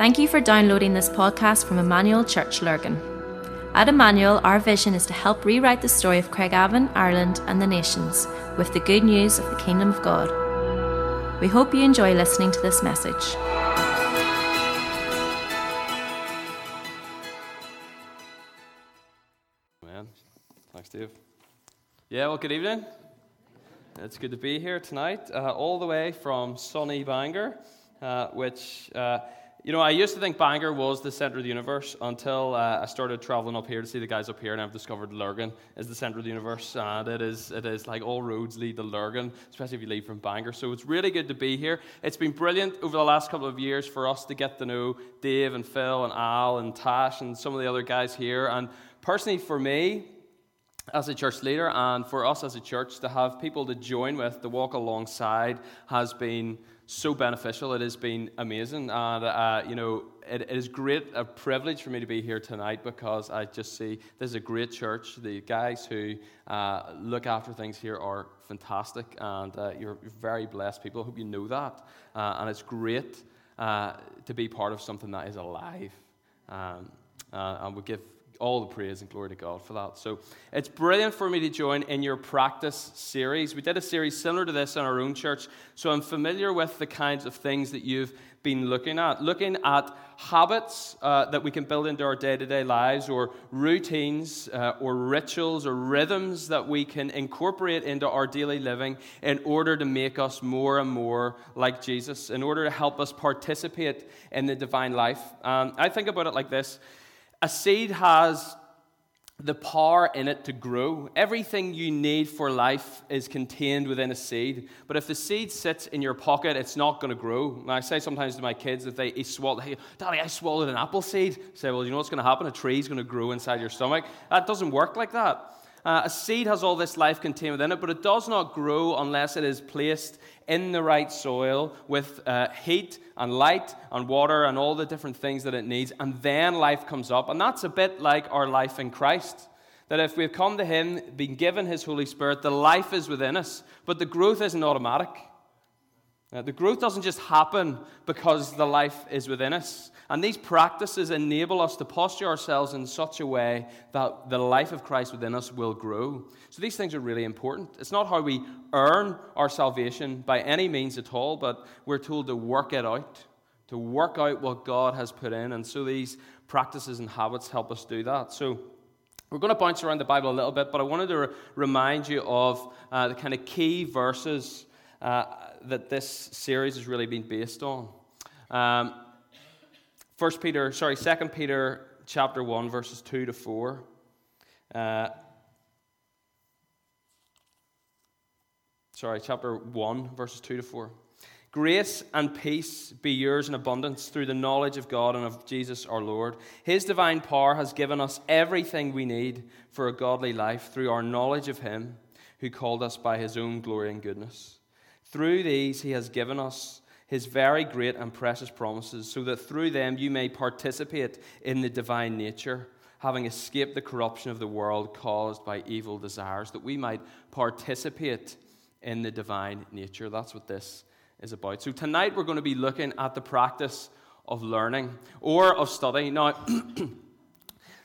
Thank you for downloading this podcast from Emmanuel Church Lurgan. At Emmanuel, our vision is to help rewrite the story of Craigavon, Ireland, and the nations with the good news of the Kingdom of God. We hope you enjoy listening to this message. Man, thanks, Dave. Yeah, well, good evening. It's good to be here tonight, uh, all the way from sunny Bangor, uh, which, uh, you know, I used to think Bangor was the center of the universe until uh, I started traveling up here to see the guys up here, and I've discovered Lurgan is the center of the universe, and it is, it is like all roads lead to Lurgan, especially if you leave from Bangor. So it's really good to be here. It's been brilliant over the last couple of years for us to get to know Dave and Phil and Al and Tash and some of the other guys here, and personally for me, as a church leader and for us as a church to have people to join with, to walk alongside, has been so beneficial. It has been amazing. And, uh, you know, it, it is great, a privilege for me to be here tonight because I just see this is a great church. The guys who uh, look after things here are fantastic and uh, you're very blessed people. I hope you know that. Uh, and it's great uh, to be part of something that is alive. Um, uh, and we give all the praise and glory to God for that. So it's brilliant for me to join in your practice series. We did a series similar to this in our own church, so I'm familiar with the kinds of things that you've been looking at. Looking at habits uh, that we can build into our day to day lives, or routines, uh, or rituals, or rhythms that we can incorporate into our daily living in order to make us more and more like Jesus, in order to help us participate in the divine life. Um, I think about it like this. A seed has the power in it to grow. Everything you need for life is contained within a seed. But if the seed sits in your pocket, it's not going to grow. And I say sometimes to my kids if they swallow, hey, Daddy, I swallowed an apple seed. I say, well, you know what's going to happen? A tree's going to grow inside your stomach. That doesn't work like that. Uh, a seed has all this life contained within it, but it does not grow unless it is placed in the right soil with uh, heat and light and water and all the different things that it needs, and then life comes up. And that's a bit like our life in Christ. That if we've come to Him, been given His Holy Spirit, the life is within us, but the growth isn't automatic. Now, the growth doesn't just happen because the life is within us. And these practices enable us to posture ourselves in such a way that the life of Christ within us will grow. So these things are really important. It's not how we earn our salvation by any means at all, but we're told to work it out, to work out what God has put in. And so these practices and habits help us do that. So we're going to bounce around the Bible a little bit, but I wanted to re- remind you of uh, the kind of key verses. Uh, that this series has really been based on. Um, First Peter, sorry, Second Peter chapter one, verses two to four. Uh, sorry, chapter one, verses two to four. Grace and peace be yours in abundance through the knowledge of God and of Jesus our Lord. His divine power has given us everything we need for a godly life through our knowledge of Him who called us by His own glory and goodness. Through these, he has given us his very great and precious promises, so that through them you may participate in the divine nature, having escaped the corruption of the world caused by evil desires, that we might participate in the divine nature. That's what this is about. So tonight we're going to be looking at the practice of learning or of study. Now,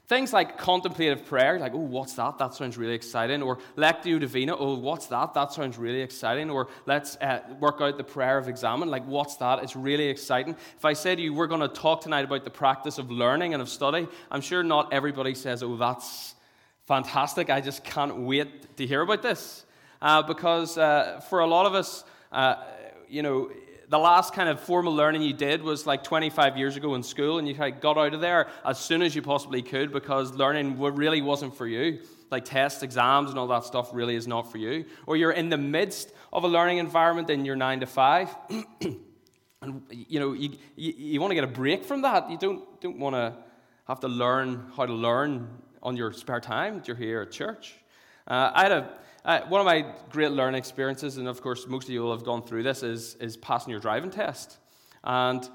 Things like contemplative prayer, like, oh, what's that? That sounds really exciting. Or lectio divina, oh, what's that? That sounds really exciting. Or let's uh, work out the prayer of examen, like, what's that? It's really exciting. If I say to you, we're going to talk tonight about the practice of learning and of study, I'm sure not everybody says, oh, that's fantastic. I just can't wait to hear about this. Uh, because uh, for a lot of us, uh, you know, the last kind of formal learning you did was like 25 years ago in school, and you kind of got out of there as soon as you possibly could because learning really wasn't for you. Like tests, exams, and all that stuff really is not for you. Or you're in the midst of a learning environment in your nine to five. and you know, you, you, you want to get a break from that. You don't, don't want to have to learn how to learn on your spare time that you're here at church. Uh, I had a uh, one of my great learning experiences, and of course, most of you will have gone through this, is, is passing your driving test. And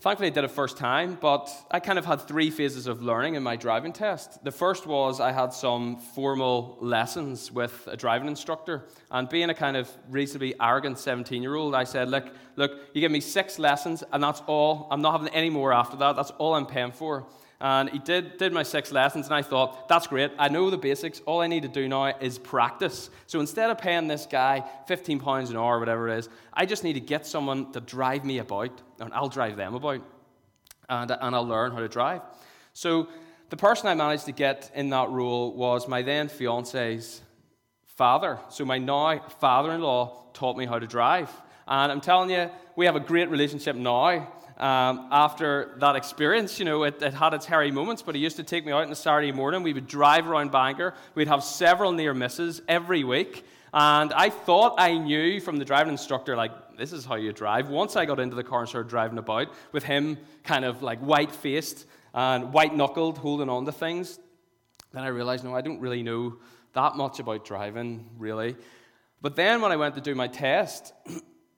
Thankfully, I did it first time, but I kind of had three phases of learning in my driving test. The first was I had some formal lessons with a driving instructor, and being a kind of reasonably arrogant 17 year old, I said, Look, look, you give me six lessons, and that's all. I'm not having any more after that. That's all I'm paying for. And he did, did my six lessons, and I thought, that's great. I know the basics. All I need to do now is practice. So instead of paying this guy £15 an hour, whatever it is, I just need to get someone to drive me about, and I'll drive them about, and, and I'll learn how to drive. So the person I managed to get in that role was my then fiance's father. So my now father in law taught me how to drive. And I'm telling you, we have a great relationship now um, after that experience. You know, it, it, had its hairy moments, but he used to take me out on a Saturday morning. We would drive around Bangor. We'd have several near misses every week. And I thought I knew from the driving instructor, like, this is how you drive. Once I got into the car and started driving about with him kind of like white faced and white knuckled, holding on to things, then I realized, no, I don't really know that much about driving, really. But then when I went to do my test,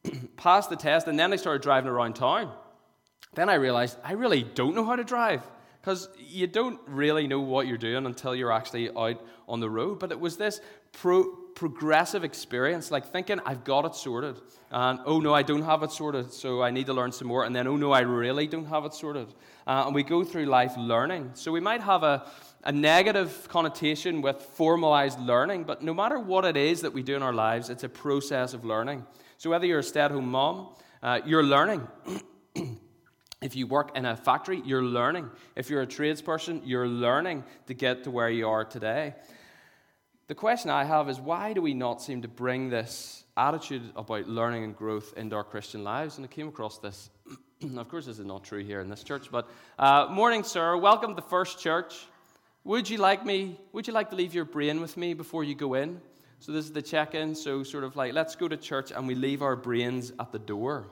passed the test, and then I started driving around town. Then I realized I really don't know how to drive because you don't really know what you're doing until you're actually out on the road. But it was this pro- progressive experience, like thinking, I've got it sorted. And oh no, I don't have it sorted, so I need to learn some more. And then, oh no, I really don't have it sorted. Uh, and we go through life learning. So we might have a, a negative connotation with formalized learning, but no matter what it is that we do in our lives, it's a process of learning. So whether you're a stay at home mom, uh, you're learning. If you work in a factory, you're learning. If you're a tradesperson, you're learning to get to where you are today. The question I have is why do we not seem to bring this attitude about learning and growth into our Christian lives? And I came across this. of course, this is not true here in this church, but uh, morning, sir. Welcome to First Church. Would you like me? Would you like to leave your brain with me before you go in? So this is the check-in. So sort of like, let's go to church and we leave our brains at the door.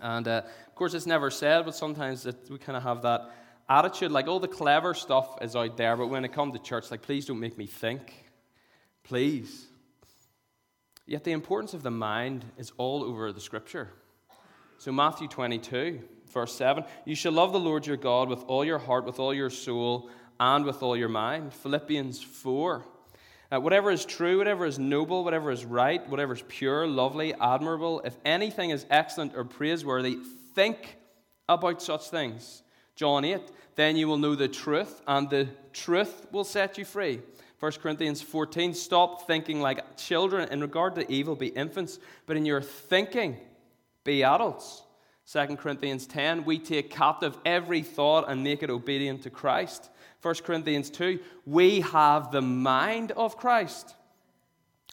And uh, of course, it's never said, but sometimes it, we kind of have that attitude like all the clever stuff is out there, but when it comes to church, like, please don't make me think. Please. Yet the importance of the mind is all over the scripture. So, Matthew 22, verse 7 You shall love the Lord your God with all your heart, with all your soul, and with all your mind. Philippians 4. Uh, whatever is true, whatever is noble, whatever is right, whatever is pure, lovely, admirable, if anything is excellent or praiseworthy, think about such things. John 8, then you will know the truth, and the truth will set you free. 1 Corinthians 14, stop thinking like children. In regard to evil, be infants, but in your thinking, be adults. 2 Corinthians 10, we take captive every thought and make it obedient to Christ. 1 Corinthians 2, we have the mind of Christ.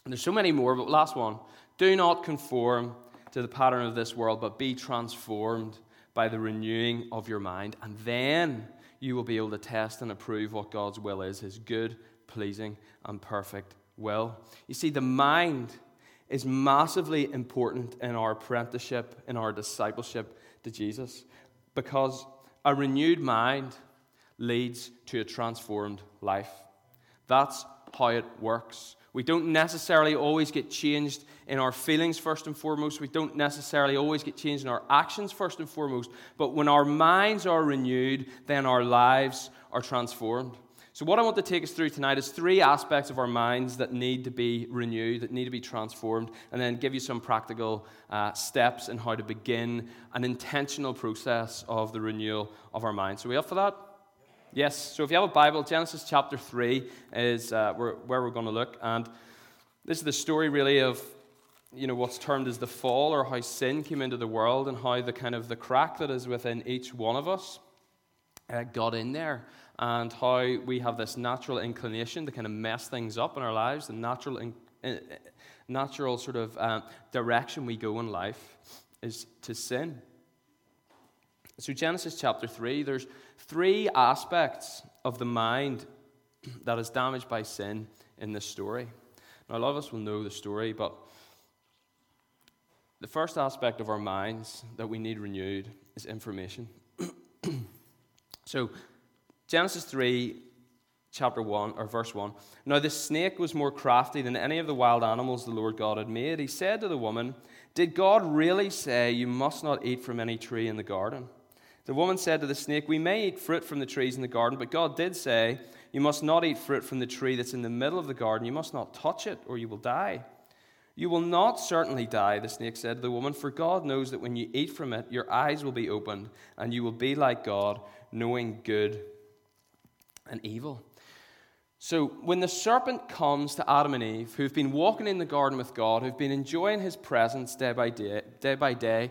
And there's so many more, but last one. Do not conform to the pattern of this world, but be transformed by the renewing of your mind. And then you will be able to test and approve what God's will is his good, pleasing, and perfect will. You see, the mind is massively important in our apprenticeship, in our discipleship to Jesus, because a renewed mind leads to a transformed life. That's how it works. We don't necessarily always get changed in our feelings first and foremost. We don't necessarily always get changed in our actions first and foremost. But when our minds are renewed, then our lives are transformed. So, what I want to take us through tonight is three aspects of our minds that need to be renewed, that need to be transformed, and then give you some practical uh, steps in how to begin an intentional process of the renewal of our minds. So, we up for that? Yes, so if you have a Bible, Genesis chapter 3 is uh, where, where we're going to look. And this is the story, really, of you know, what's termed as the fall or how sin came into the world and how the kind of the crack that is within each one of us uh, got in there and how we have this natural inclination to kind of mess things up in our lives, the natural, in, uh, natural sort of uh, direction we go in life is to sin. So, Genesis chapter 3, there's three aspects of the mind that is damaged by sin in this story. Now, a lot of us will know the story, but the first aspect of our minds that we need renewed is information. so, Genesis 3, chapter 1, or verse 1. Now, the snake was more crafty than any of the wild animals the Lord God had made. He said to the woman, Did God really say you must not eat from any tree in the garden? The woman said to the snake, We may eat fruit from the trees in the garden, but God did say, You must not eat fruit from the tree that's in the middle of the garden. You must not touch it, or you will die. You will not certainly die, the snake said to the woman, for God knows that when you eat from it, your eyes will be opened, and you will be like God, knowing good and evil. So, when the serpent comes to Adam and Eve, who've been walking in the garden with God, who've been enjoying his presence day by day, day by day,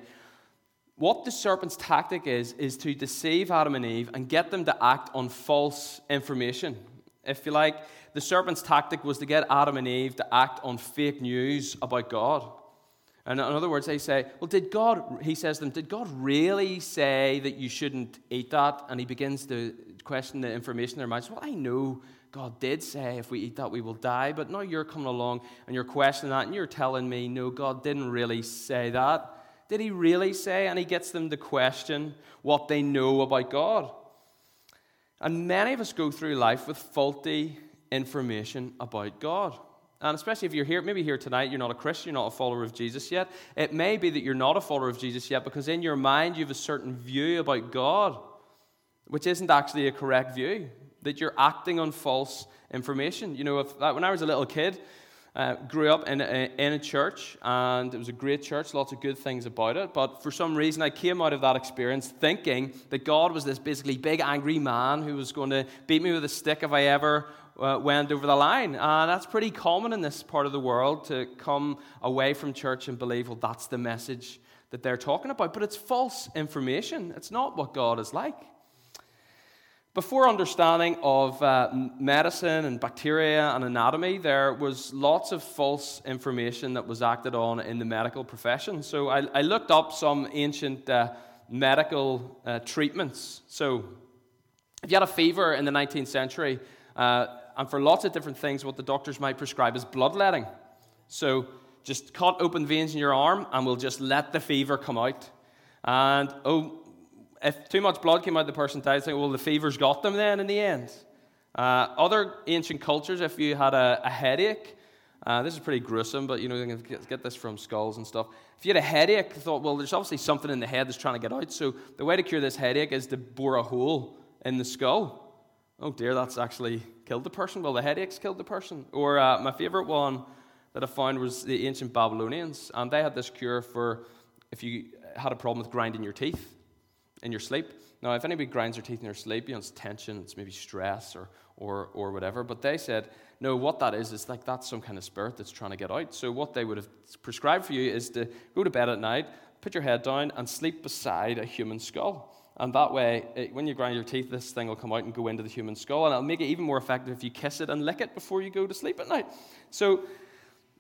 what the serpent's tactic is, is to deceive Adam and Eve and get them to act on false information. If you like, the serpent's tactic was to get Adam and Eve to act on fake news about God. And in other words, they say, Well, did God, he says to them, did God really say that you shouldn't eat that? And he begins to question the information in their minds. Well, I know God did say if we eat that we will die, but now you're coming along and you're questioning that and you're telling me, no, God didn't really say that. Did he really say? And he gets them to question what they know about God. And many of us go through life with faulty information about God. And especially if you're here, maybe here tonight, you're not a Christian, you're not a follower of Jesus yet. It may be that you're not a follower of Jesus yet because in your mind you have a certain view about God, which isn't actually a correct view, that you're acting on false information. You know, if, when I was a little kid, uh, grew up in a, in a church, and it was a great church, lots of good things about it. But for some reason, I came out of that experience thinking that God was this basically big, angry man who was going to beat me with a stick if I ever uh, went over the line. And that's pretty common in this part of the world to come away from church and believe, well, that's the message that they're talking about. But it's false information, it's not what God is like. Before understanding of uh, medicine and bacteria and anatomy, there was lots of false information that was acted on in the medical profession. So I, I looked up some ancient uh, medical uh, treatments. So if you had a fever in the 19th century, uh, and for lots of different things, what the doctors might prescribe is bloodletting. So just cut open veins in your arm, and we'll just let the fever come out. And oh, if too much blood came out, the person died. Saying, well, the fever's got them then in the end. Uh, other ancient cultures, if you had a, a headache, uh, this is pretty gruesome, but you know, you can get this from skulls and stuff. If you had a headache, you thought, well, there's obviously something in the head that's trying to get out. So the way to cure this headache is to bore a hole in the skull. Oh dear, that's actually killed the person. Well, the headaches killed the person. Or uh, my favorite one that I found was the ancient Babylonians, and they had this cure for if you had a problem with grinding your teeth in your sleep. Now, if anybody grinds their teeth in their sleep, you know, it's tension, it's maybe stress or, or, or whatever. But they said, no, what that is, is like that's some kind of spirit that's trying to get out. So, what they would have prescribed for you is to go to bed at night, put your head down, and sleep beside a human skull. And that way, it, when you grind your teeth, this thing will come out and go into the human skull. And it'll make it even more effective if you kiss it and lick it before you go to sleep at night. So,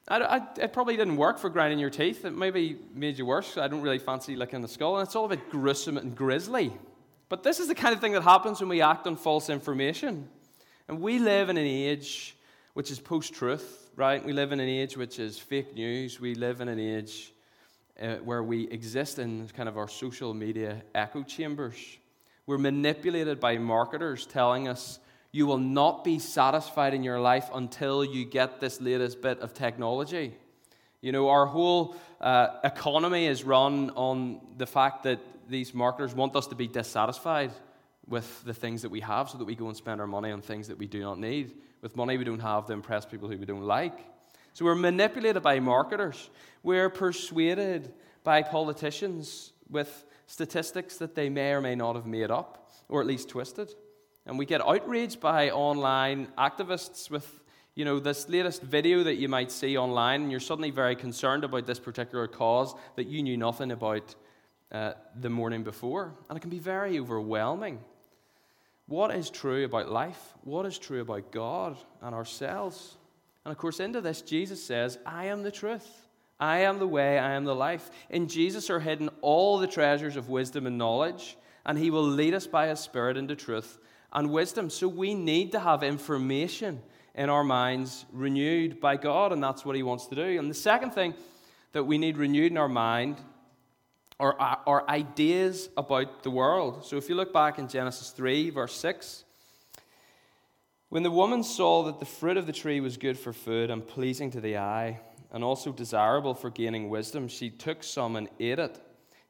I, I, it probably didn't work for grinding your teeth. It maybe made you worse. I don't really fancy licking the skull. And it's all a bit gruesome and grisly. But this is the kind of thing that happens when we act on false information. And we live in an age which is post truth, right? We live in an age which is fake news. We live in an age uh, where we exist in kind of our social media echo chambers. We're manipulated by marketers telling us you will not be satisfied in your life until you get this latest bit of technology. You know, our whole uh, economy is run on the fact that these marketers want us to be dissatisfied with the things that we have so that we go and spend our money on things that we do not need, with money we don't have to impress people who we don't like. So we're manipulated by marketers. We're persuaded by politicians with statistics that they may or may not have made up, or at least twisted. And we get outraged by online activists with, you know, this latest video that you might see online, and you're suddenly very concerned about this particular cause that you knew nothing about uh, the morning before. And it can be very overwhelming. What is true about life? What is true about God and ourselves? And of course, into this, Jesus says, I am the truth. I am the way, I am the life. In Jesus are hidden all the treasures of wisdom and knowledge, and he will lead us by his Spirit into truth and wisdom. So we need to have information in our minds renewed by God, and that's what He wants to do. And the second thing that we need renewed in our mind are uh, our ideas about the world. So if you look back in Genesis 3, verse 6, when the woman saw that the fruit of the tree was good for food and pleasing to the eye, and also desirable for gaining wisdom, she took some and ate it.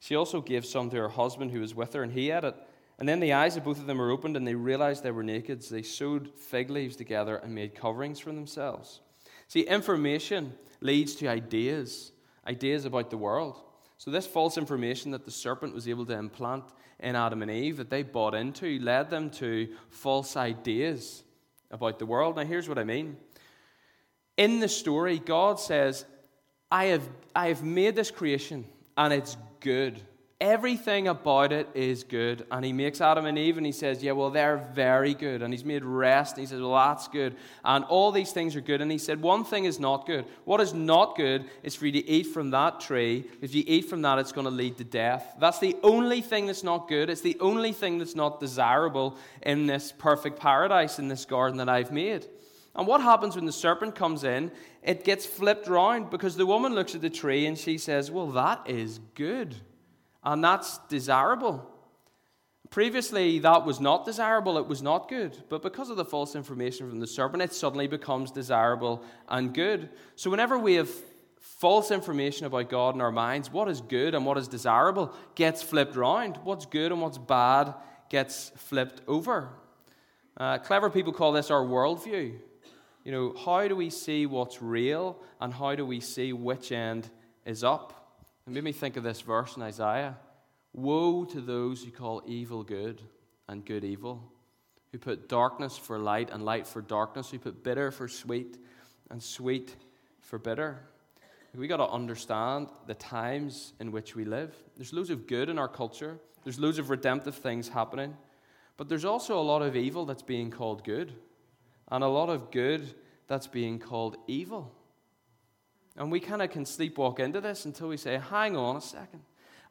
She also gave some to her husband who was with her, and he ate it. And then the eyes of both of them were opened, and they realized they were naked. So they sewed fig leaves together and made coverings for themselves. See, information leads to ideas, ideas about the world. So, this false information that the serpent was able to implant in Adam and Eve, that they bought into, led them to false ideas about the world. Now, here's what I mean. In the story, God says, I have, I have made this creation, and it's good. Everything about it is good. And he makes Adam and Eve and he says, Yeah, well, they're very good. And he's made rest. And he says, Well, that's good. And all these things are good. And he said, One thing is not good. What is not good is for you to eat from that tree. If you eat from that, it's going to lead to death. That's the only thing that's not good. It's the only thing that's not desirable in this perfect paradise, in this garden that I've made. And what happens when the serpent comes in? It gets flipped round because the woman looks at the tree and she says, Well, that is good and that's desirable. Previously, that was not desirable, it was not good. But because of the false information from the serpent, it suddenly becomes desirable and good. So, whenever we have false information about God in our minds, what is good and what is desirable gets flipped around. What's good and what's bad gets flipped over. Uh, clever people call this our worldview. You know, how do we see what's real and how do we see which end is up? It made me think of this verse in Isaiah Woe to those who call evil good and good evil, who put darkness for light and light for darkness, who put bitter for sweet and sweet for bitter. We got to understand the times in which we live. There's loads of good in our culture. There's loads of redemptive things happening. But there's also a lot of evil that's being called good, and a lot of good that's being called evil. And we kind of can sleepwalk into this until we say, hang on a second.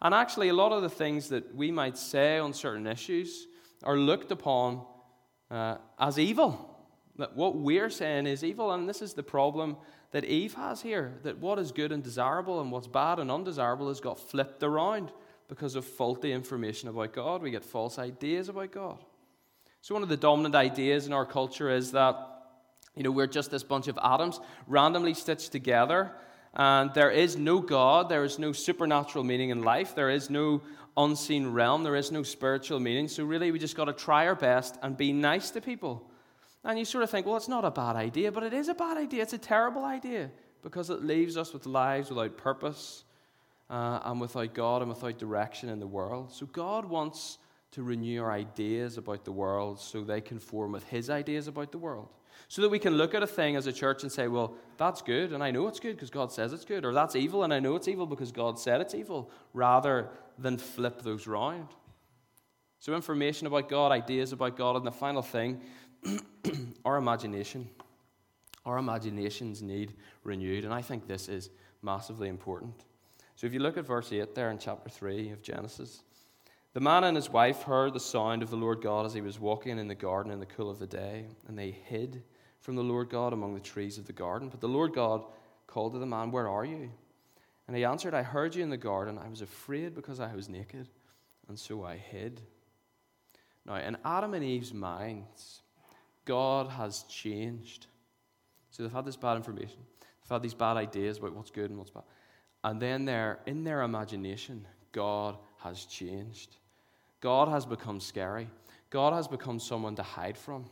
And actually, a lot of the things that we might say on certain issues are looked upon uh, as evil. That what we're saying is evil. And this is the problem that Eve has here that what is good and desirable and what's bad and undesirable has got flipped around because of faulty information about God. We get false ideas about God. So, one of the dominant ideas in our culture is that you know, we're just this bunch of atoms randomly stitched together, and there is no God, there is no supernatural meaning in life, there is no unseen realm, there is no spiritual meaning. So, really, we just got to try our best and be nice to people. And you sort of think, well, it's not a bad idea, but it is a bad idea. It's a terrible idea because it leaves us with lives without purpose uh, and without God and without direction in the world. So, God wants to renew our ideas about the world so they conform with His ideas about the world. So that we can look at a thing as a church and say, well, that's good, and I know it's good because God says it's good, or that's evil, and I know it's evil because God said it's evil, rather than flip those round. So, information about God, ideas about God, and the final thing, our imagination. Our imaginations need renewed, and I think this is massively important. So, if you look at verse 8 there in chapter 3 of Genesis, the man and his wife heard the sound of the Lord God as he was walking in the garden in the cool of the day, and they hid from the Lord God among the trees of the garden. But the Lord God called to the man, Where are you? And he answered, I heard you in the garden. I was afraid because I was naked, and so I hid. Now, in Adam and Eve's minds, God has changed. So they've had this bad information, they've had these bad ideas about what's good and what's bad. And then they're, in their imagination, God has changed. God has become scary. God has become someone to hide from.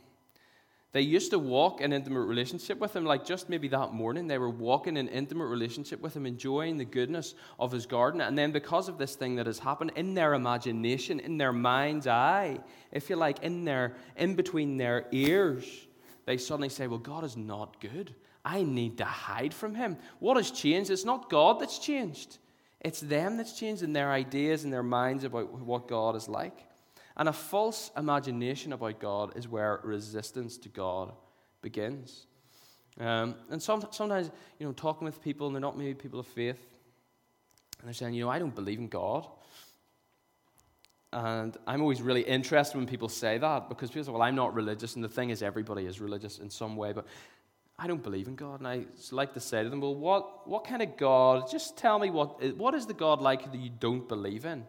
They used to walk in intimate relationship with him, like just maybe that morning, they were walking in intimate relationship with him, enjoying the goodness of his garden. And then, because of this thing that has happened in their imagination, in their mind's eye, if you like, in their in between their ears, they suddenly say, Well, God is not good. I need to hide from him. What has changed? It's not God that's changed, it's them that's changed in their ideas and their minds about what God is like. And a false imagination about God is where resistance to God begins. Um, and some, sometimes, you know, talking with people, and they're not maybe people of faith, and they're saying, you know, I don't believe in God. And I'm always really interested when people say that because people say, well, I'm not religious. And the thing is, everybody is religious in some way, but I don't believe in God. And I like to say to them, well, what, what kind of God? Just tell me what, what is the God like that you don't believe in?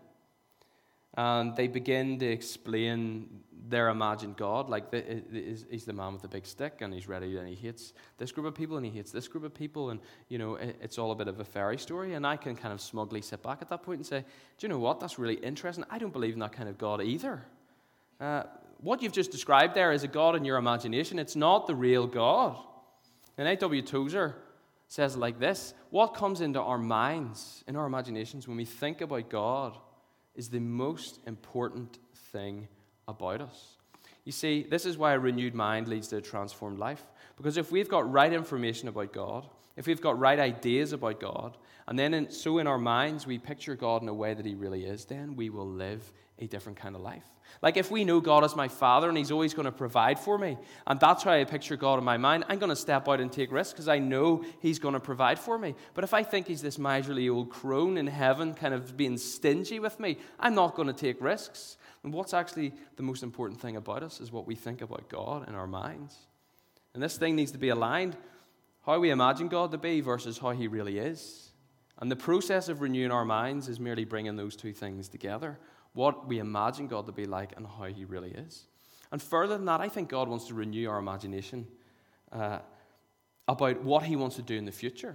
and they begin to explain their imagined God. Like, the, he's the man with the big stick, and he's ready, and he hates this group of people, and he hates this group of people, and, you know, it's all a bit of a fairy story. And I can kind of smugly sit back at that point and say, Do you know what? That's really interesting. I don't believe in that kind of God either. Uh, what you've just described there is a God in your imagination. It's not the real God. And A.W. Tozer says like this What comes into our minds, in our imaginations, when we think about God is the most important thing about us. You see, this is why a renewed mind leads to a transformed life. Because if we've got right information about God, if we've got right ideas about God, and then in, so in our minds we picture God in a way that He really is, then we will live a different kind of life. Like if we know God as my Father and He's always going to provide for me, and that's how I picture God in my mind, I'm going to step out and take risks because I know He's going to provide for me. But if I think He's this miserly old crone in heaven, kind of being stingy with me, I'm not going to take risks. And what's actually the most important thing about us is what we think about God in our minds. And this thing needs to be aligned how we imagine God to be versus how He really is. And the process of renewing our minds is merely bringing those two things together what we imagine God to be like and how He really is. And further than that, I think God wants to renew our imagination uh, about what He wants to do in the future,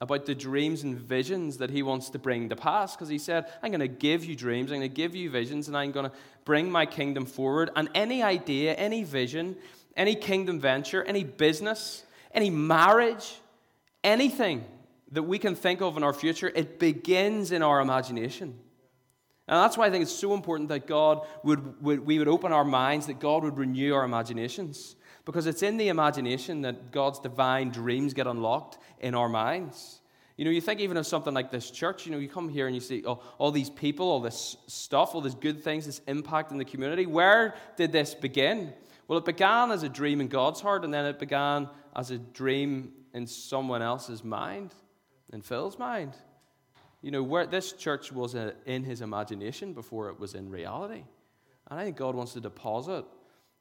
about the dreams and visions that He wants to bring to pass. Because He said, I'm going to give you dreams, I'm going to give you visions, and I'm going to bring my kingdom forward. And any idea, any vision, any kingdom venture, any business, any marriage, anything that we can think of in our future, it begins in our imagination. And that's why I think it's so important that God would, would, we would open our minds, that God would renew our imaginations. Because it's in the imagination that God's divine dreams get unlocked in our minds. You know, you think even of something like this church, you know, you come here and you see oh, all these people, all this stuff, all these good things, this impact in the community. Where did this begin? Well, it began as a dream in God's heart, and then it began as a dream in someone else's mind, in Phil's mind. You know, where this church was uh, in his imagination before it was in reality. And I think God wants to deposit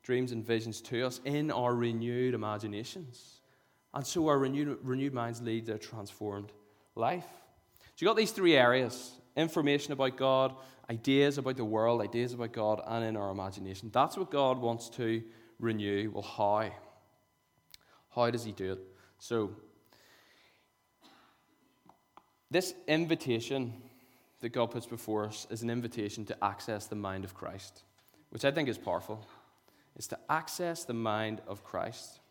dreams and visions to us in our renewed imaginations. And so our renewed, renewed minds lead a transformed life. So you got these three areas information about God, ideas about the world, ideas about God, and in our imagination. That's what God wants to renew. Well, how? How does He do it? So, this invitation that God puts before us is an invitation to access the mind of Christ, which I think is powerful. It's to access the mind of Christ.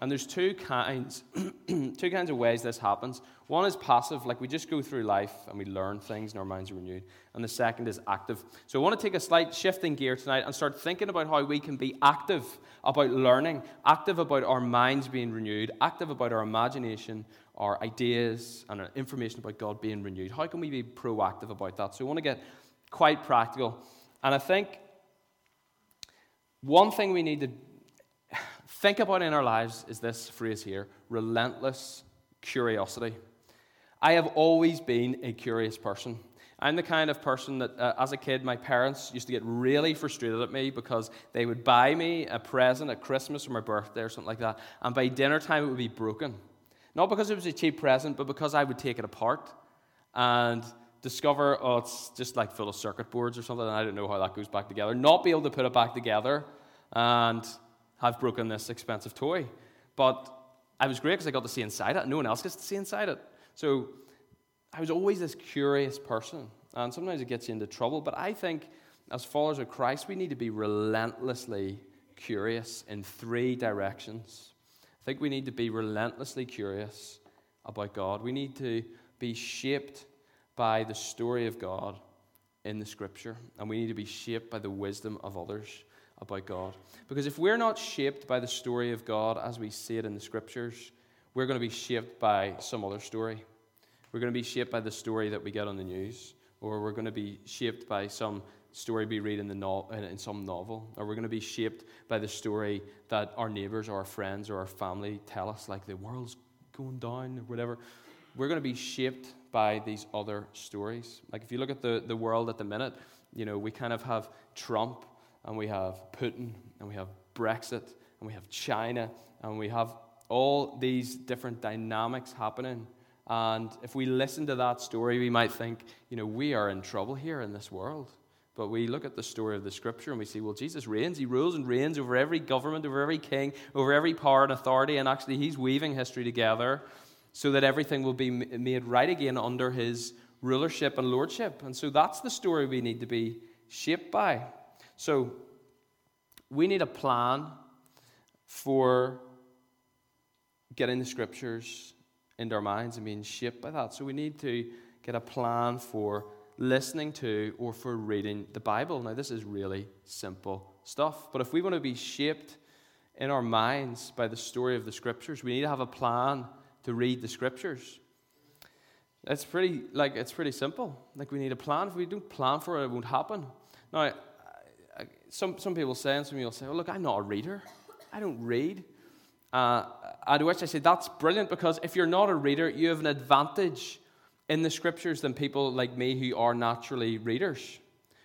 And there's two kinds, two kinds of ways this happens. One is passive, like we just go through life and we learn things and our minds are renewed. And the second is active. So I want to take a slight shift in gear tonight and start thinking about how we can be active about learning, active about our minds being renewed, active about our imagination, our ideas, and our information about God being renewed. How can we be proactive about that? So I want to get quite practical. And I think one thing we need to think about in our lives is this phrase here relentless curiosity. I have always been a curious person. I'm the kind of person that, uh, as a kid, my parents used to get really frustrated at me because they would buy me a present at Christmas or my birthday or something like that, and by dinner time it would be broken. Not because it was a cheap present, but because I would take it apart and discover, oh, it's just like full of circuit boards or something, and I don't know how that goes back together. Not be able to put it back together and have broken this expensive toy. But I was great because I got to see inside it, no one else gets to see inside it. So I was always this curious person, and sometimes it gets you into trouble. But I think as followers of Christ, we need to be relentlessly curious in three directions. I think we need to be relentlessly curious about God. We need to be shaped by the story of God in the scripture, and we need to be shaped by the wisdom of others about God. Because if we're not shaped by the story of God as we see it in the scriptures, we're going to be shaped by some other story. We're going to be shaped by the story that we get on the news, or we're going to be shaped by some story we read in, the no- in some novel, or we're going to be shaped by the story that our neighbors or our friends or our family tell us, like the world's going down or whatever. We're going to be shaped by these other stories. Like if you look at the, the world at the minute, you know, we kind of have Trump and we have Putin and we have Brexit and we have China and we have all these different dynamics happening. And if we listen to that story, we might think, you know, we are in trouble here in this world but we look at the story of the scripture and we see, well, Jesus reigns. He rules and reigns over every government, over every king, over every power and authority, and actually, he's weaving history together so that everything will be made right again under his rulership and lordship. And so that's the story we need to be shaped by. So we need a plan for getting the scriptures into our minds and being shaped by that. So we need to get a plan for listening to or for reading the Bible. Now, this is really simple stuff, but if we want to be shaped in our minds by the story of the scriptures, we need to have a plan to read the scriptures. It's pretty like it's pretty simple. Like we need a plan. If we don't plan for it, it won't happen. Now, some some people say, and some people say, "Oh, look, I'm not a reader. I don't read." Uh, to which I say that's brilliant because if you're not a reader, you have an advantage in the scriptures than people like me who are naturally readers.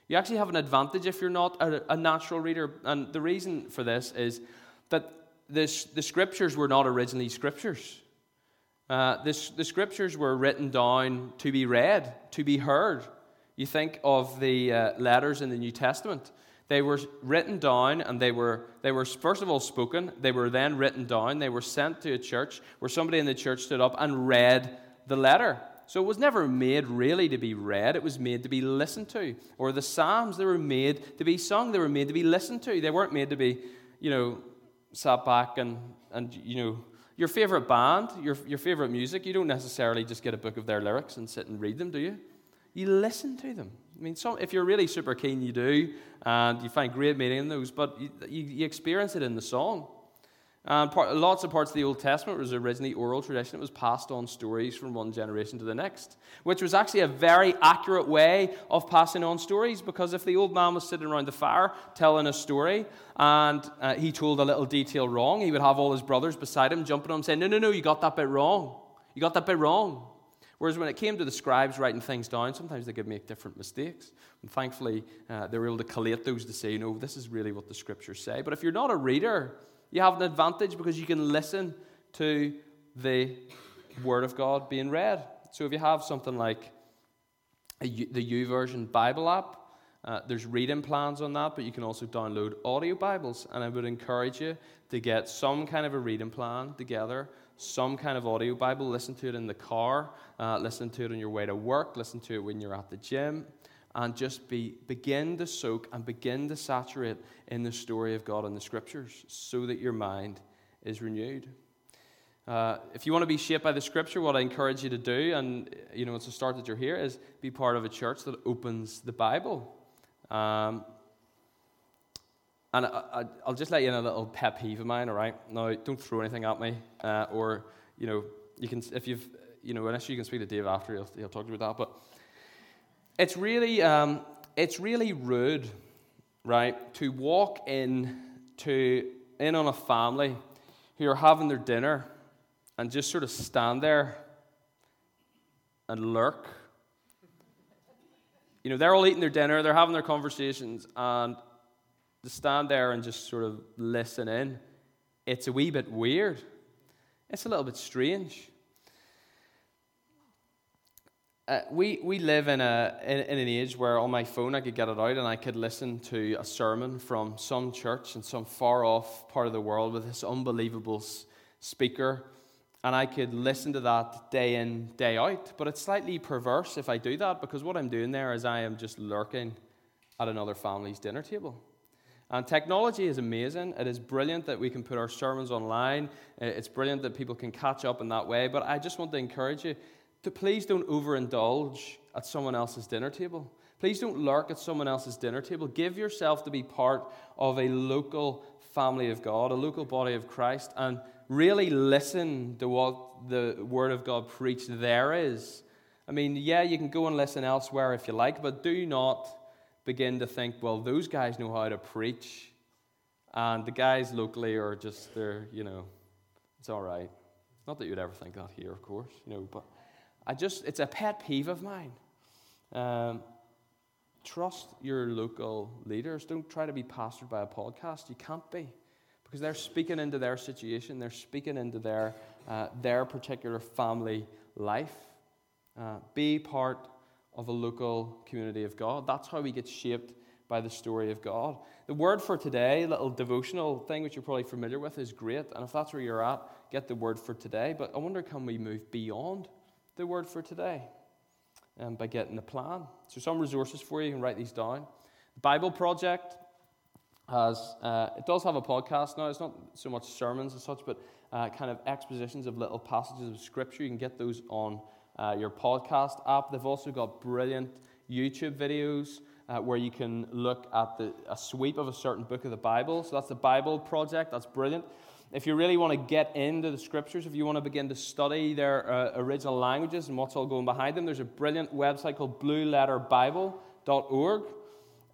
You actually have an advantage if you're not a, a natural reader, and the reason for this is that this, the scriptures were not originally scriptures. Uh, this, the scriptures were written down to be read, to be heard. You think of the uh, letters in the New Testament. They were written down and they were, they were, first of all, spoken. They were then written down. They were sent to a church where somebody in the church stood up and read the letter. So it was never made really to be read, it was made to be listened to. Or the Psalms, they were made to be sung, they were made to be listened to. They weren't made to be, you know, sat back and, and you know, your favorite band, your, your favorite music, you don't necessarily just get a book of their lyrics and sit and read them, do you? You listen to them. I mean, some, if you're really super keen, you do, and you find great meaning in those, but you, you, you experience it in the song. And part, lots of parts of the Old Testament was originally oral tradition. It was passed on stories from one generation to the next, which was actually a very accurate way of passing on stories because if the old man was sitting around the fire telling a story and uh, he told a little detail wrong, he would have all his brothers beside him jumping on him saying, No, no, no, you got that bit wrong. You got that bit wrong. Whereas when it came to the scribes writing things down, sometimes they could make different mistakes. And thankfully, uh, they were able to collate those to say, no, this is really what the scriptures say. But if you're not a reader, you have an advantage because you can listen to the Word of God being read. So if you have something like the YouVersion Bible app, uh, there's reading plans on that, but you can also download audio Bibles. And I would encourage you to get some kind of a reading plan together, some kind of audio Bible. Listen to it in the car, uh, listen to it on your way to work, listen to it when you're at the gym and just be, begin to soak and begin to saturate in the story of God and the scriptures so that your mind is renewed. Uh, if you want to be shaped by the scripture, what I encourage you to do, and you know, it's a start that you're here, is be part of a church that opens the Bible. Um, and I, will just let you in a little pet peeve of mine, all right? Now, don't throw anything at me, uh, or, you know, you can, if you've, you know, unless you can speak to Dave after, he'll, he'll talk to you about that. But it's really, um, it's really rude, right, to walk in to in on a family who are having their dinner and just sort of stand there and lurk. You know, they're all eating their dinner, they're having their conversations, and to stand there and just sort of listen in, it's a wee bit weird. It's a little bit strange. Uh, we, we live in, a, in, in, an age where on my phone I could get it out and I could listen to a sermon from some church in some far off part of the world with this unbelievable speaker, and I could listen to that day in, day out. But it's slightly perverse if I do that because what I'm doing there is I am just lurking at another family's dinner table. And technology is amazing. It is brilliant that we can put our sermons online. It's brilliant that people can catch up in that way. But I just want to encourage you to please don't overindulge at someone else's dinner table. Please don't lurk at someone else's dinner table. Give yourself to be part of a local family of God, a local body of Christ, and really listen to what the Word of God preached there is. I mean, yeah, you can go and listen elsewhere if you like, but do not begin to think, well, those guys know how to preach, and the guys locally are just, they're, you know, it's all right. Not that you'd ever think that here, of course, you know, but I just, it's a pet peeve of mine. Um, trust your local leaders. Don't try to be pastored by a podcast. You can't be. Because they're speaking into their situation, they're speaking into their, uh, their particular family life. Uh, be part of a local community of God. That's how we get shaped by the story of God. The word for today, little devotional thing which you're probably familiar with, is great. And if that's where you're at, get the word for today. But I wonder, can we move beyond the word for today um, by getting a plan? So, some resources for you. You can write these down. The Bible Project has, uh, it does have a podcast now. It's not so much sermons and such, but uh, kind of expositions of little passages of scripture. You can get those on uh, your podcast app. They've also got brilliant YouTube videos uh, where you can look at the, a sweep of a certain book of the Bible. So that's the Bible Project. That's brilliant. If you really want to get into the scriptures, if you want to begin to study their uh, original languages and what's all going behind them, there's a brilliant website called blueletterbible.org.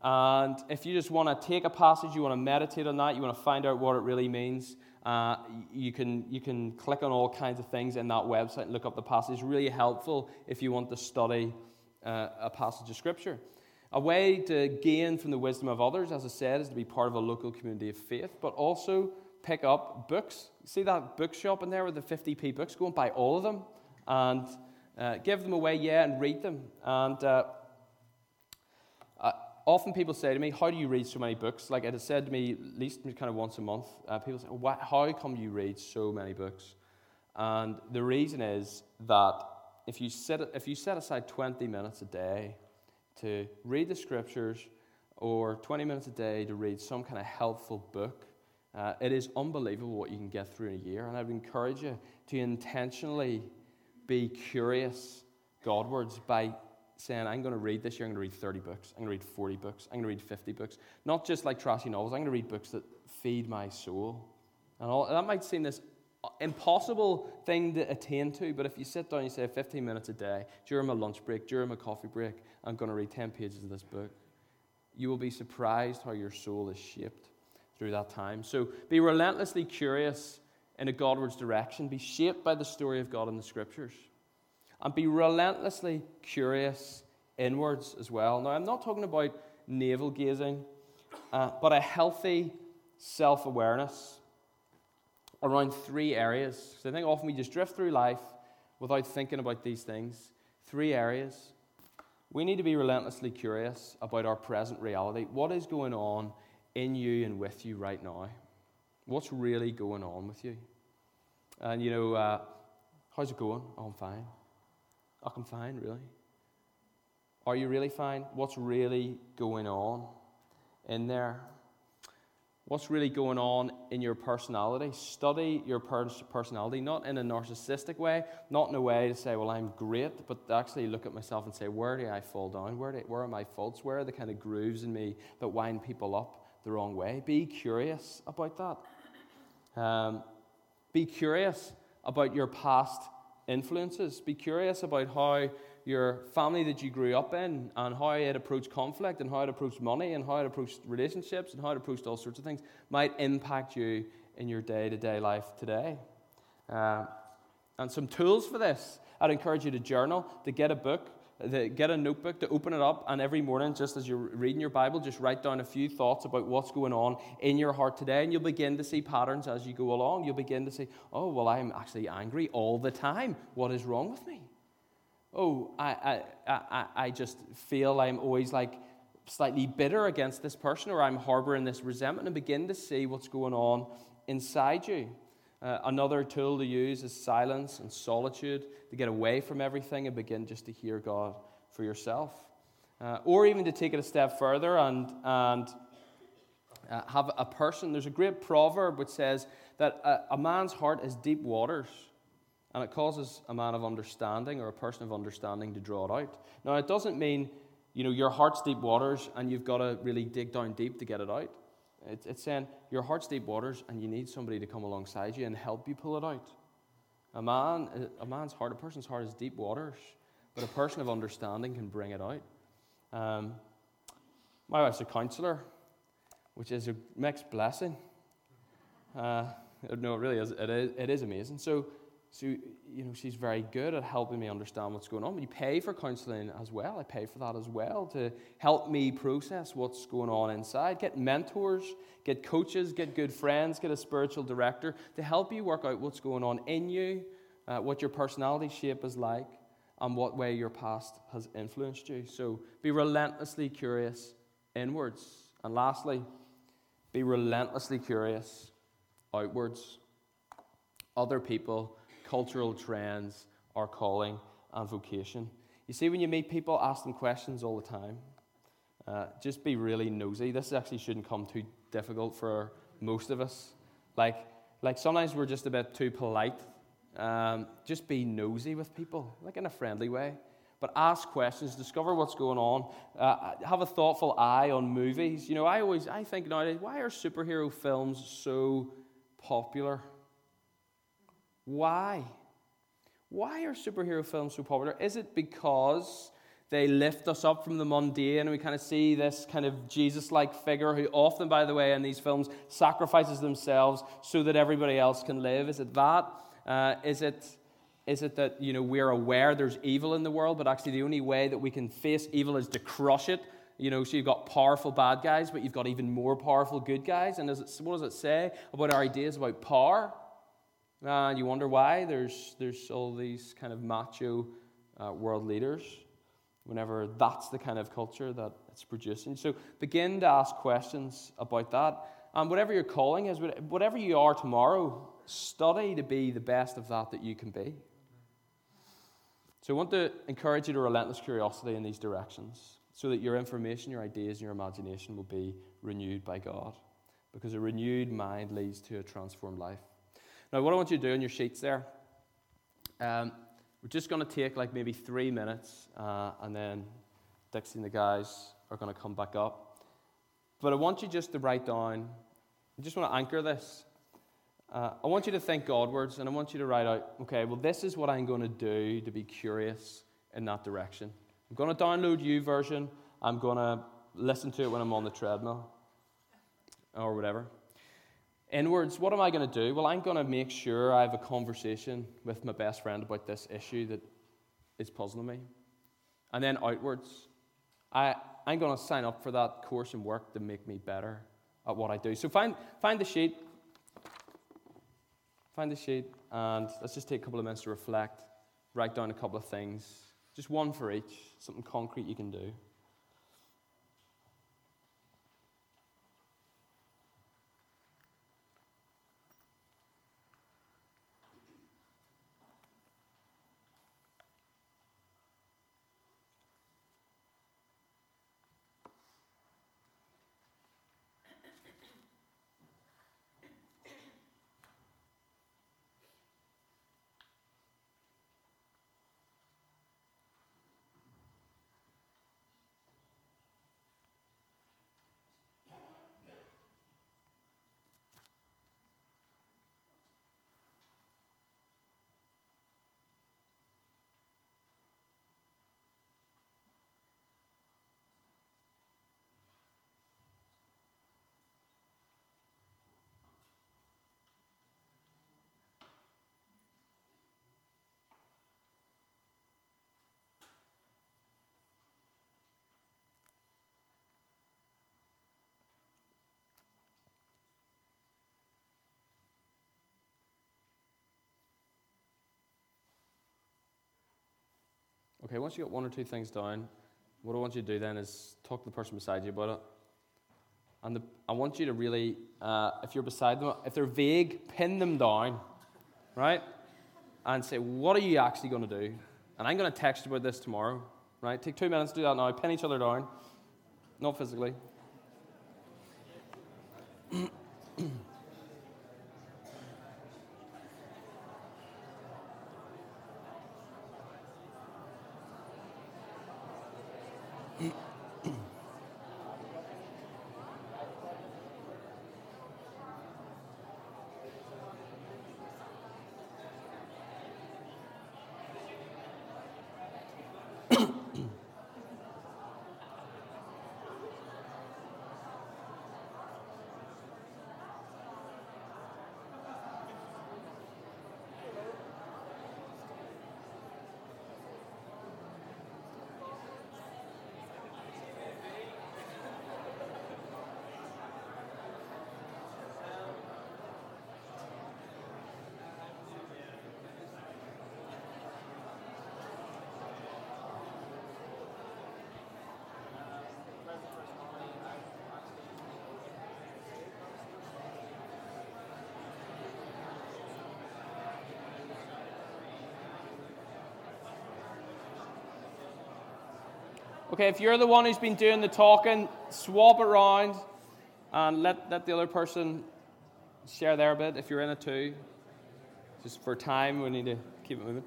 And if you just want to take a passage, you want to meditate on that, you want to find out what it really means, uh, you, can, you can click on all kinds of things in that website and look up the passage. It's really helpful if you want to study uh, a passage of Scripture. A way to gain from the wisdom of others, as I said, is to be part of a local community of faith, but also pick up books. See that bookshop in there with the 50p books? Go and buy all of them and uh, give them away, yeah, and read them. And uh, often people say to me, How do you read so many books? Like it has said to me at least kind of once a month. Uh, people say, How come you read so many books? And the reason is that if you, set, if you set aside 20 minutes a day to read the scriptures or 20 minutes a day to read some kind of helpful book, uh, it is unbelievable what you can get through in a year. And I would encourage you to intentionally be curious Godwards by saying, I'm going to read this year, I'm going to read 30 books, I'm going to read 40 books, I'm going to read 50 books. Not just like trashy novels, I'm going to read books that feed my soul. And all, that might seem this uh, impossible thing to attain to, but if you sit down and you say 15 minutes a day, during my lunch break, during my coffee break, I'm going to read 10 pages of this book, you will be surprised how your soul is shaped through that time. So be relentlessly curious in a Godward's direction, be shaped by the story of God in the scriptures and be relentlessly curious inwards as well. Now, I'm not talking about navel gazing, uh, but a healthy self awareness around three areas. So I think often we just drift through life without thinking about these things. Three areas. We need to be relentlessly curious about our present reality. What is going on in you and with you right now? What's really going on with you? And you know, uh, how's it going? Oh, I'm fine. Oh, I'm fine, really. Are you really fine? What's really going on in there? What's really going on in your personality? Study your pers- personality, not in a narcissistic way, not in a way to say, well, I'm great, but actually look at myself and say, where do I fall down? Where, do, where are my faults? Where are the kind of grooves in me that wind people up the wrong way? Be curious about that. Um, be curious about your past influences. Be curious about how your family that you grew up in and how it approached conflict and how it approached money and how it approached relationships and how it approached all sorts of things might impact you in your day to day life today. Uh, and some tools for this I'd encourage you to journal, to get a book, get a notebook, to open it up, and every morning, just as you're reading your Bible, just write down a few thoughts about what's going on in your heart today, and you'll begin to see patterns as you go along. You'll begin to say, oh, well, I'm actually angry all the time. What is wrong with me? Oh, I, I, I, I just feel I'm always like slightly bitter against this person, or I'm harboring this resentment, and begin to see what's going on inside you. Uh, another tool to use is silence and solitude to get away from everything and begin just to hear God for yourself. Uh, or even to take it a step further and, and uh, have a person. There's a great proverb which says that a, a man's heart is deep waters and it causes a man of understanding or a person of understanding to draw it out. Now, it doesn't mean you know your heart's deep waters and you've got to really dig down deep to get it out. It's saying your heart's deep waters and you need somebody to come alongside you and help you pull it out. A, man, a man's heart, a person's heart is deep waters, but a person of understanding can bring it out. Um, my wife's a counselor, which is a mixed blessing. Uh, no, it really is. It is, it is amazing. So, so, you know, she's very good at helping me understand what's going on. You pay for counseling as well. I pay for that as well to help me process what's going on inside. Get mentors, get coaches, get good friends, get a spiritual director to help you work out what's going on in you, uh, what your personality shape is like, and what way your past has influenced you. So be relentlessly curious inwards. And lastly, be relentlessly curious outwards. Other people, cultural trends, our calling, and vocation. You see, when you meet people, ask them questions all the time. Uh, just be really nosy. This actually shouldn't come too difficult for most of us. Like, like sometimes we're just a bit too polite. Um, just be nosy with people, like in a friendly way. But ask questions, discover what's going on, uh, have a thoughtful eye on movies. You know, I always I think nowadays, why are superhero films so popular? Why? Why are superhero films so popular? Is it because they lift us up from the mundane and we kind of see this kind of Jesus like figure who, often, by the way, in these films sacrifices themselves so that everybody else can live? Is it that? Uh, is it is it that you know we're aware there's evil in the world, but actually the only way that we can face evil is to crush it? You know, so you've got powerful bad guys, but you've got even more powerful good guys. And it, what does it say about our ideas about power? And you wonder why there's, there's all these kind of macho uh, world leaders whenever that's the kind of culture that it's producing. So begin to ask questions about that. And whatever your calling is, whatever you are tomorrow, study to be the best of that that you can be. So I want to encourage you to relentless curiosity in these directions so that your information, your ideas, and your imagination will be renewed by God. Because a renewed mind leads to a transformed life. Now, what I want you to do on your sheets there, um, we're just going to take like maybe three minutes, uh, and then Dixie and the guys are going to come back up. But I want you just to write down, I just want to anchor this. Uh, I want you to think Godwards, and I want you to write out, okay, well, this is what I'm going to do to be curious in that direction. I'm going to download YouVersion. I'm going to listen to it when I'm on the treadmill or whatever. Inwards, what am I going to do? Well, I'm going to make sure I have a conversation with my best friend about this issue that is puzzling me. And then outwards, I, I'm going to sign up for that course and work to make me better at what I do. So find, find the sheet. Find the sheet, and let's just take a couple of minutes to reflect, write down a couple of things, just one for each, something concrete you can do. Okay, once you got one or two things down, what I want you to do then is talk to the person beside you about it. And the, I want you to really, uh, if you're beside them, if they're vague, pin them down, right? And say, what are you actually going to do? And I'm going to text you about this tomorrow, right? Take two minutes to do that now. Pin each other down, not physically. Okay, if you're the one who's been doing the talking, swap it around and let, let the other person share their bit if you're in it too. Just for time, we need to keep it moving.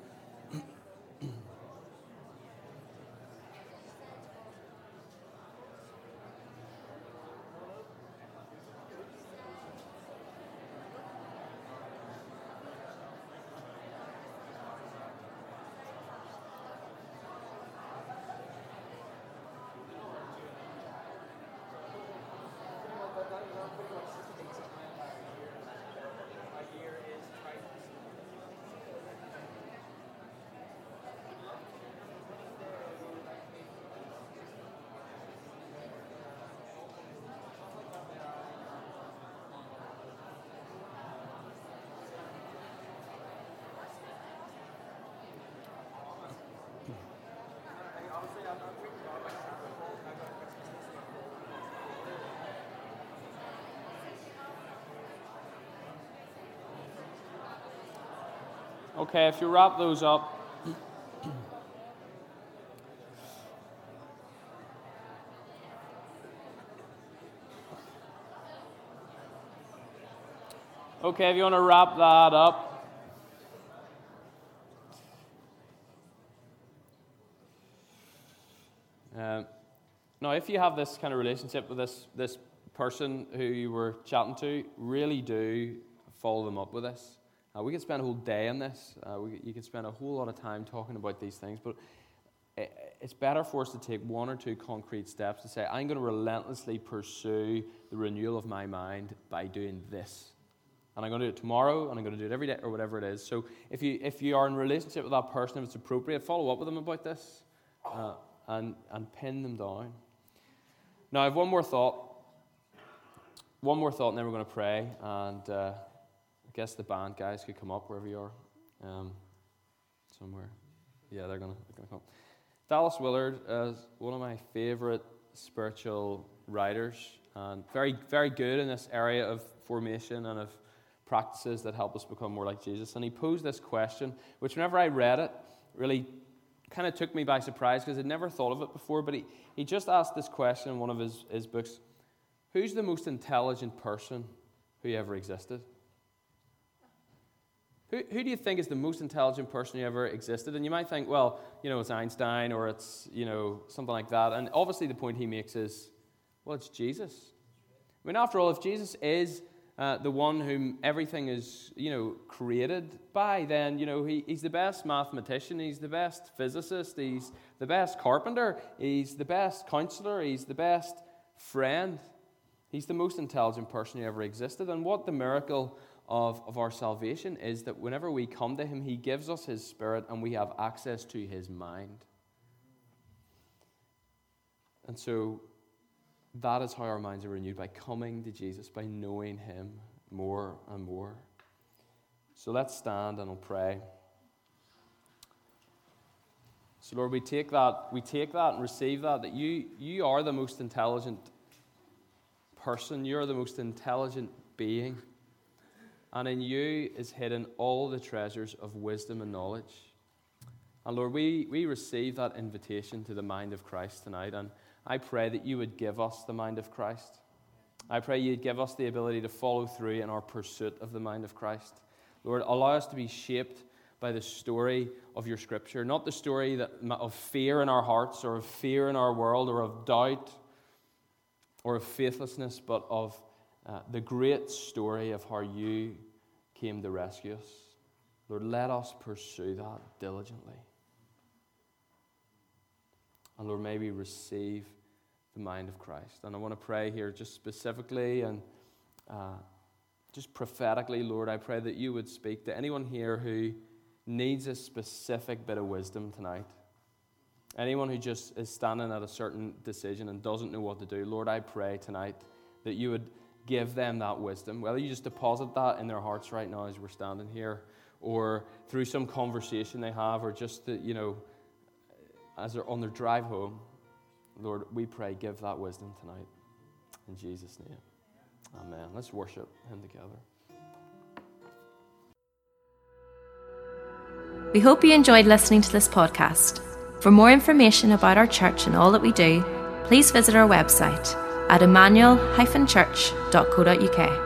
Okay, if you wrap those up. Okay, if you want to wrap that up. Um, now, if you have this kind of relationship with this, this person who you were chatting to, really do follow them up with this. Uh, we could spend a whole day on this. Uh, we, you could spend a whole lot of time talking about these things, but it's better for us to take one or two concrete steps to say, I'm going to relentlessly pursue the renewal of my mind by doing this. And I'm going to do it tomorrow, and I'm going to do it every day, or whatever it is. So if you, if you are in relationship with that person, if it's appropriate, follow up with them about this uh, and, and pin them down. Now, I have one more thought. One more thought, and then we're going to pray. And. Guess the band guys could come up wherever you are. Um, somewhere. Yeah, they're going to come. Dallas Willard is one of my favorite spiritual writers and very, very good in this area of formation and of practices that help us become more like Jesus. And he posed this question, which whenever I read it, really kind of took me by surprise because I'd never thought of it before. But he, he just asked this question in one of his, his books Who's the most intelligent person who ever existed? Who, who do you think is the most intelligent person who ever existed? And you might think, well, you know, it's Einstein or it's, you know, something like that. And obviously the point he makes is, well, it's Jesus. I mean, after all, if Jesus is uh, the one whom everything is, you know, created by, then, you know, he, he's the best mathematician, he's the best physicist, he's the best carpenter, he's the best counselor, he's the best friend. He's the most intelligent person who ever existed. And what the miracle of, of our salvation is that whenever we come to Him, He gives us His Spirit and we have access to His mind. And so that is how our minds are renewed by coming to Jesus, by knowing Him more and more. So let's stand and we'll pray. So Lord, we take that, we take that and receive that, that you, you are the most intelligent person, you're the most intelligent being and in you is hidden all the treasures of wisdom and knowledge. And Lord, we, we receive that invitation to the mind of Christ tonight, and I pray that you would give us the mind of Christ. I pray you'd give us the ability to follow through in our pursuit of the mind of Christ. Lord, allow us to be shaped by the story of your scripture, not the story that, of fear in our hearts or of fear in our world or of doubt or of faithlessness, but of uh, the great story of how you came to rescue us. Lord, let us pursue that diligently. And Lord, may we receive the mind of Christ. And I want to pray here just specifically and uh, just prophetically, Lord, I pray that you would speak to anyone here who needs a specific bit of wisdom tonight. Anyone who just is standing at a certain decision and doesn't know what to do, Lord, I pray tonight that you would give them that wisdom. Whether you just deposit that in their hearts right now as we're standing here, or through some conversation they have, or just, the, you know, as they're on their drive home, Lord, we pray, give that wisdom tonight. In Jesus' name. Amen. Let's worship Him together. We hope you enjoyed listening to this podcast. For more information about our church and all that we do, please visit our website at emmanuel-church.co.uk.